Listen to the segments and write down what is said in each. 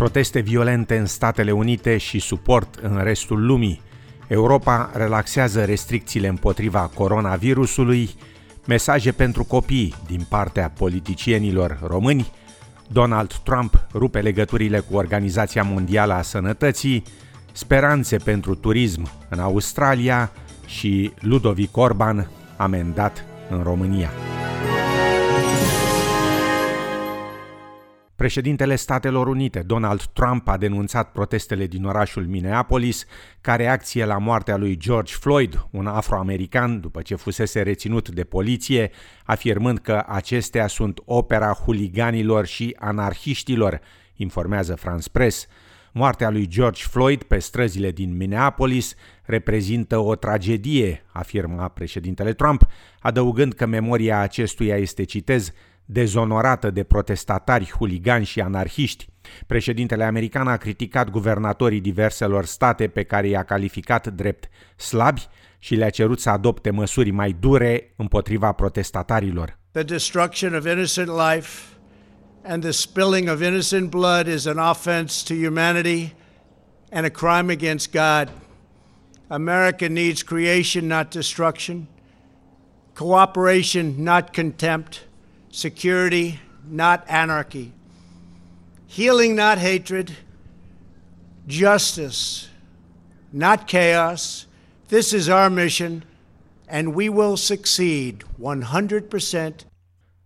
Proteste violente în Statele Unite și suport în restul lumii. Europa relaxează restricțiile împotriva coronavirusului, mesaje pentru copii din partea politicienilor români, Donald Trump rupe legăturile cu Organizația Mondială a Sănătății, speranțe pentru turism în Australia și Ludovic Orban amendat în România. Președintele Statelor Unite, Donald Trump, a denunțat protestele din orașul Minneapolis ca reacție la moartea lui George Floyd, un afroamerican, după ce fusese reținut de poliție, afirmând că acestea sunt opera huliganilor și anarhiștilor, informează France Press. Moartea lui George Floyd pe străzile din Minneapolis reprezintă o tragedie, afirma președintele Trump, adăugând că memoria acestuia este, citez, dezonorată de protestatari, huligani și anarhiști. Președintele american a criticat guvernatorii diverselor state pe care i-a calificat drept slabi și le-a cerut să adopte măsuri mai dure împotriva protestatarilor. The destruction of innocent life and the spilling of innocent blood is an offense to humanity and a crime against God. America needs creation, not destruction, cooperation, not contempt security, not anarchy, healing, not hatred, justice, not chaos. This is our mission, and we will succeed 100%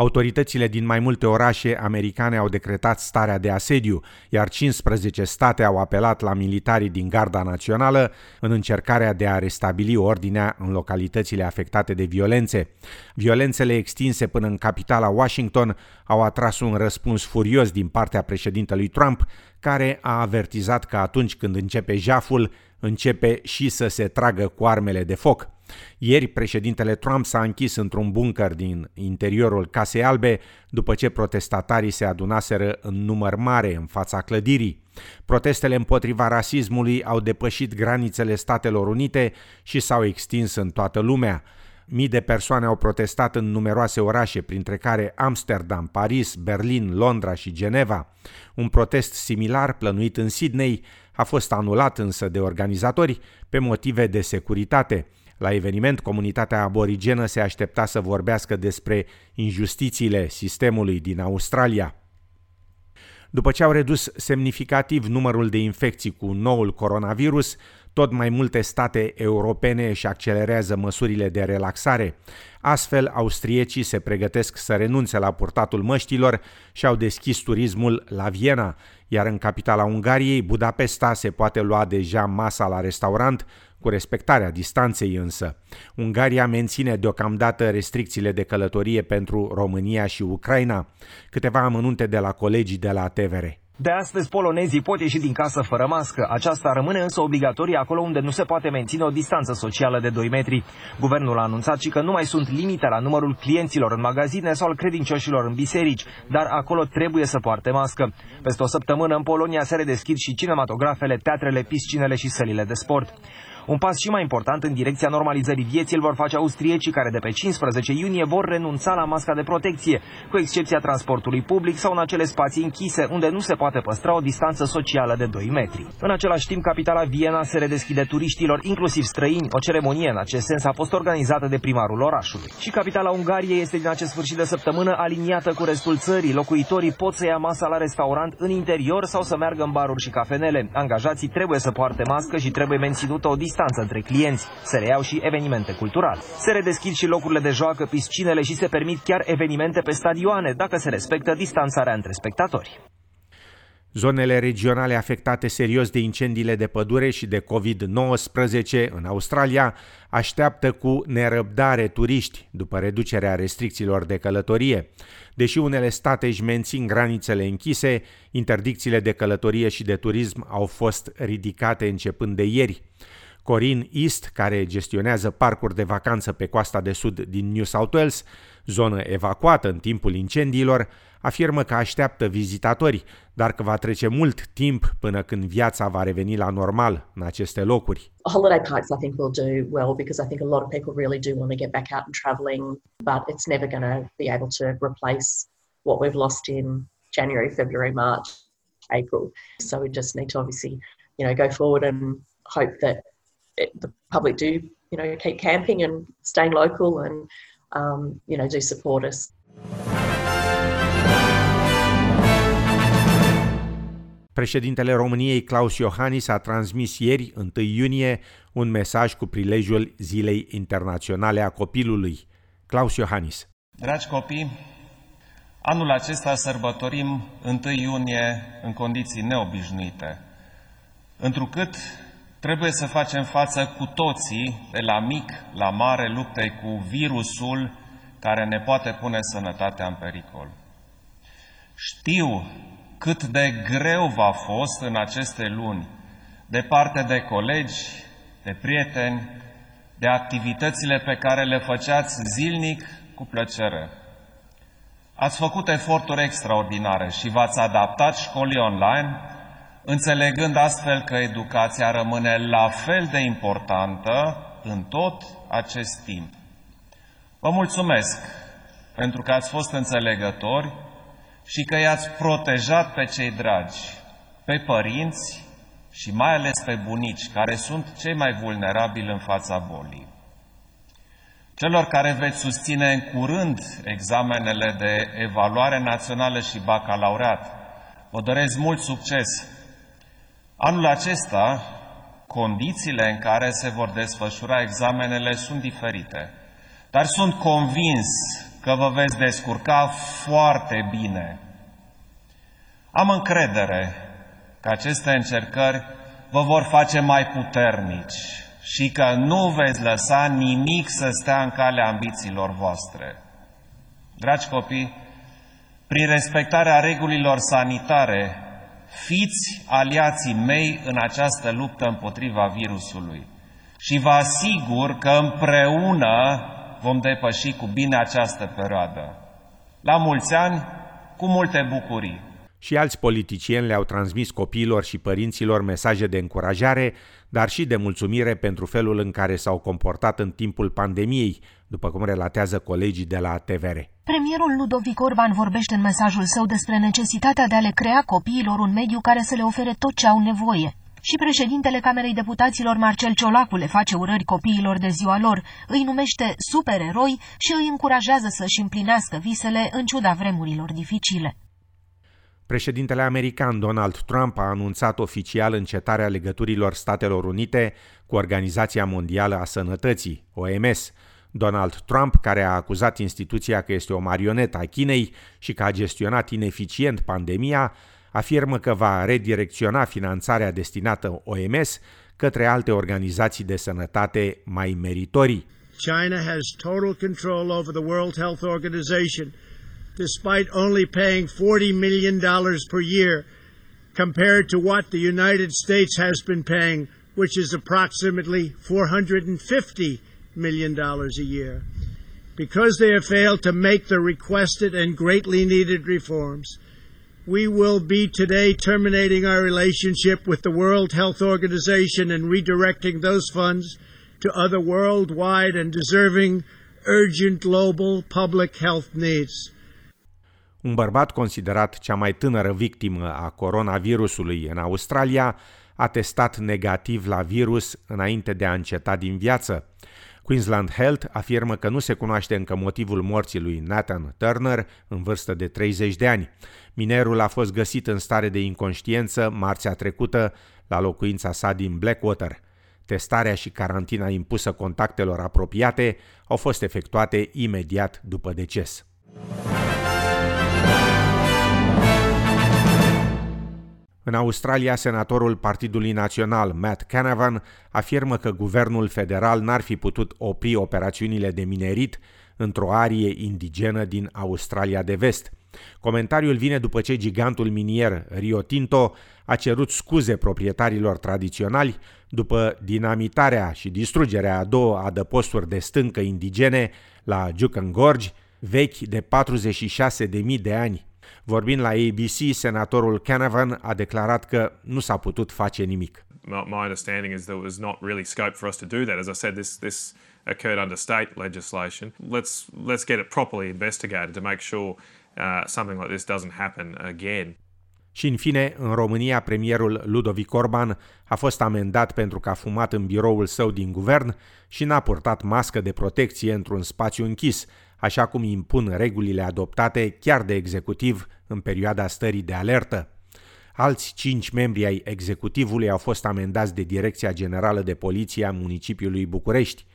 Autoritățile din mai multe orașe americane au decretat starea de asediu, iar 15 state au apelat la militarii din Garda Națională în încercarea de a restabili ordinea în localitățile afectate de violențe. Violențele extinse până în capitala Washington au atras un răspuns furios din partea președintelui Trump, care a avertizat că atunci când începe jaful, începe și să se tragă cu armele de foc. Ieri, președintele Trump s-a închis într-un bunker din interiorul Casei Albe după ce protestatarii se adunaseră în număr mare în fața clădirii. Protestele împotriva rasismului au depășit granițele Statelor Unite și s-au extins în toată lumea. Mii de persoane au protestat în numeroase orașe, printre care Amsterdam, Paris, Berlin, Londra și Geneva. Un protest similar, plănuit în Sydney, a fost anulat însă de organizatori pe motive de securitate. La eveniment, comunitatea aborigenă se aștepta să vorbească despre injustițiile sistemului din Australia. După ce au redus semnificativ numărul de infecții cu noul coronavirus, tot mai multe state europene își accelerează măsurile de relaxare. Astfel, austriecii se pregătesc să renunțe la purtatul măștilor și au deschis turismul la Viena, iar în capitala Ungariei, Budapesta, se poate lua deja masa la restaurant, cu respectarea distanței însă. Ungaria menține deocamdată restricțiile de călătorie pentru România și Ucraina. Câteva amănunte de la colegii de la TVR. De astăzi, polonezii pot ieși din casă fără mască. Aceasta rămâne însă obligatorie acolo unde nu se poate menține o distanță socială de 2 metri. Guvernul a anunțat și că nu mai sunt limite la numărul clienților în magazine sau al credincioșilor în biserici, dar acolo trebuie să poarte mască. Peste o săptămână în Polonia se redeschid și cinematografele, teatrele, piscinele și sălile de sport. Un pas și mai important în direcția normalizării vieții îl vor face austriecii care de pe 15 iunie vor renunța la masca de protecție, cu excepția transportului public sau în acele spații închise unde nu se poate păstra o distanță socială de 2 metri. În același timp, capitala Viena se redeschide turiștilor, inclusiv străini. O ceremonie în acest sens a fost organizată de primarul orașului. Și capitala Ungariei este din acest sfârșit de săptămână aliniată cu restul țării. Locuitorii pot să ia masa la restaurant în interior sau să meargă în baruri și cafenele. Angajații trebuie să poarte mască și trebuie menținută o distanță distanță între clienți. Se reiau și evenimente culturale. Se redeschid și locurile de joacă, piscinele și se permit chiar evenimente pe stadioane, dacă se respectă distanțarea între spectatori. Zonele regionale afectate serios de incendiile de pădure și de COVID-19 în Australia așteaptă cu nerăbdare turiști după reducerea restricțiilor de călătorie. Deși unele state își mențin granițele închise, interdicțiile de călătorie și de turism au fost ridicate începând de ieri. Corin East, care gestionează parcuri de vacanță pe coasta de sud din New South Wales, zonă evacuată în timpul incendiilor, afirmă că așteaptă vizitatori, dar că va trece mult timp până când viața va reveni la normal în aceste locuri. Holiday parks I think will do well because I think a lot of people really do want to get back out and travelling, but it's never going to be able to replace what we've lost in January, February, March. April. So we just need to obviously, you know, go forward and hope that it, the public do, you know, keep camping and staying local and, um, you know, do support us. Președintele României, Claus Iohannis, a transmis ieri, 1 iunie, un mesaj cu prilejul Zilei Internaționale a Copilului. Claus Iohannis. Dragi copii, anul acesta sărbătorim 1 iunie în condiții neobișnuite, întrucât trebuie să facem față cu toții, de la mic la mare, luptei cu virusul care ne poate pune sănătatea în pericol. Știu cât de greu v-a fost în aceste luni, departe de colegi, de prieteni, de activitățile pe care le făceați zilnic cu plăcere. Ați făcut eforturi extraordinare și v-ați adaptat școlii online, înțelegând astfel că educația rămâne la fel de importantă în tot acest timp. Vă mulțumesc pentru că ați fost înțelegători și că i-ați protejat pe cei dragi, pe părinți și mai ales pe bunici, care sunt cei mai vulnerabili în fața bolii. Celor care veți susține în curând examenele de evaluare națională și bacalaureat, vă doresc mult succes. Anul acesta, condițiile în care se vor desfășura examenele sunt diferite, dar sunt convins că vă veți descurca foarte bine. Am încredere că aceste încercări vă vor face mai puternici și că nu veți lăsa nimic să stea în calea ambițiilor voastre. Dragi copii, prin respectarea regulilor sanitare, fiți aliații mei în această luptă împotriva virusului și vă asigur că împreună vom depăși cu bine această perioadă. La mulți ani, cu multe bucurii! Și alți politicieni le-au transmis copiilor și părinților mesaje de încurajare, dar și de mulțumire pentru felul în care s-au comportat în timpul pandemiei, după cum relatează colegii de la TVR. Premierul Ludovic Orban vorbește în mesajul său despre necesitatea de a le crea copiilor un mediu care să le ofere tot ce au nevoie. Și președintele Camerei Deputaților Marcel Ciolacu le face urări copiilor de ziua lor, îi numește supereroi și îi încurajează să-și împlinească visele în ciuda vremurilor dificile. Președintele american Donald Trump a anunțat oficial încetarea legăturilor Statelor Unite cu Organizația Mondială a Sănătății, OMS. Donald Trump, care a acuzat instituția că este o marionetă a Chinei și că a gestionat ineficient pandemia, afirmă că va redirecționa finanțarea destinată OMS către alte organizații de sănătate mai meritorii. China has total control over the World Health Organization, despite only paying $40 million per year compared to what the United States has been paying, which is approximately $450 million a year. Because they have failed to make the requested and greatly needed reforms, we will be today terminating our relationship with the World Health Organization and redirecting those funds to other worldwide and deserving urgent global public health needs. Un bărbat considerat cea mai tânără victimă a coronavirusului în Australia a testat negativ la virus înainte de a înceta din viață. Queensland Health afirmă că nu se cunoaște încă motivul morții lui Nathan Turner, în vârstă de 30 de ani. Minerul a fost găsit în stare de inconștiență marțea trecută la locuința sa din Blackwater. Testarea și carantina impusă contactelor apropiate au fost efectuate imediat după deces. În Australia, senatorul Partidului Național, Matt Canavan, afirmă că guvernul federal n-ar fi putut opri operațiunile de minerit într-o arie indigenă din Australia de vest. Comentariul vine după ce gigantul minier Rio Tinto a cerut scuze proprietarilor tradiționali după dinamitarea și distrugerea a două adăposturi de stâncă indigene la Jucan Gorge, vechi de 46.000 de ani. Vorbind la ABC, senatorul Canavan a declarat că nu s-a putut face nimic. My understanding is there was not really scope for us to do that. As I said, this this occurred under state legislation. Let's let's get it properly investigated to make sure uh, something like this doesn't happen again. Și în fine, în România, premierul Ludovic Orban a fost amendat pentru că a fumat în biroul său din guvern și n-a purtat mască de protecție într-un spațiu închis, așa cum impun regulile adoptate chiar de executiv în perioada stării de alertă. Alți cinci membri ai executivului au fost amendați de Direcția Generală de Poliție a municipiului București.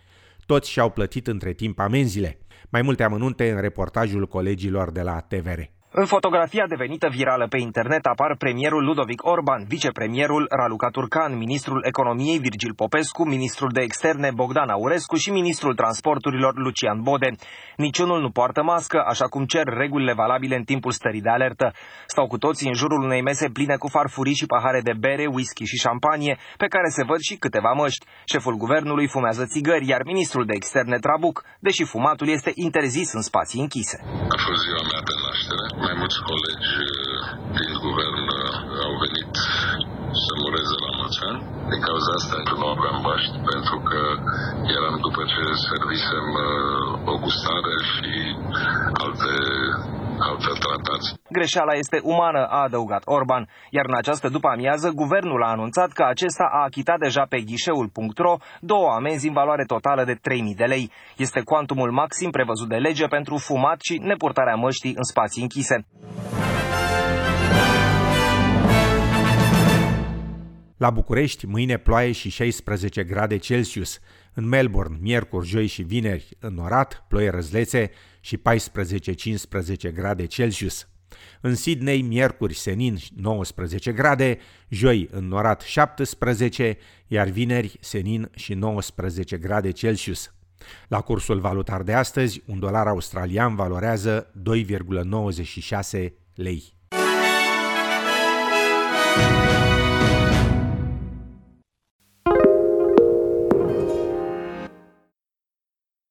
Toți și-au plătit între timp amenziile. Mai multe amănunte în reportajul colegilor de la TVR. În fotografia devenită virală pe internet apar premierul Ludovic Orban, vicepremierul Raluca Turcan, ministrul economiei Virgil Popescu, ministrul de externe Bogdan Aurescu și ministrul transporturilor Lucian Bode. Niciunul nu poartă mască, așa cum cer regulile valabile în timpul stării de alertă. Stau cu toții în jurul unei mese pline cu farfurii și pahare de bere, whisky și șampanie, pe care se văd și câteva măști. Șeful guvernului fumează țigări, iar ministrul de externe Trabuc, deși fumatul este interzis în spații închise. A fost ziua mea de naștere mai mulți colegi uh, din guvern uh, au venit să mureze la mulți ani. Din cauza asta nu aveam Baști, pentru că eram după ce servisem uh, o gustare și alte Greșeala este umană, a adăugat Orban, iar în această după-amiază guvernul a anunțat că acesta a achitat deja pe ghișeul.ro două amenzi în valoare totală de 3.000 de lei. Este cuantumul maxim prevăzut de lege pentru fumat și nepurtarea măștii în spații închise. La București, mâine ploaie și 16 grade Celsius. În Melbourne, miercuri, joi și vineri, înnorat, ploi răzlețe și 14-15 grade Celsius. În Sydney, miercuri, senin 19 grade, joi înnorat 17, iar vineri, senin și 19 grade Celsius. La cursul valutar de astăzi, un dolar australian valorează 2,96 lei.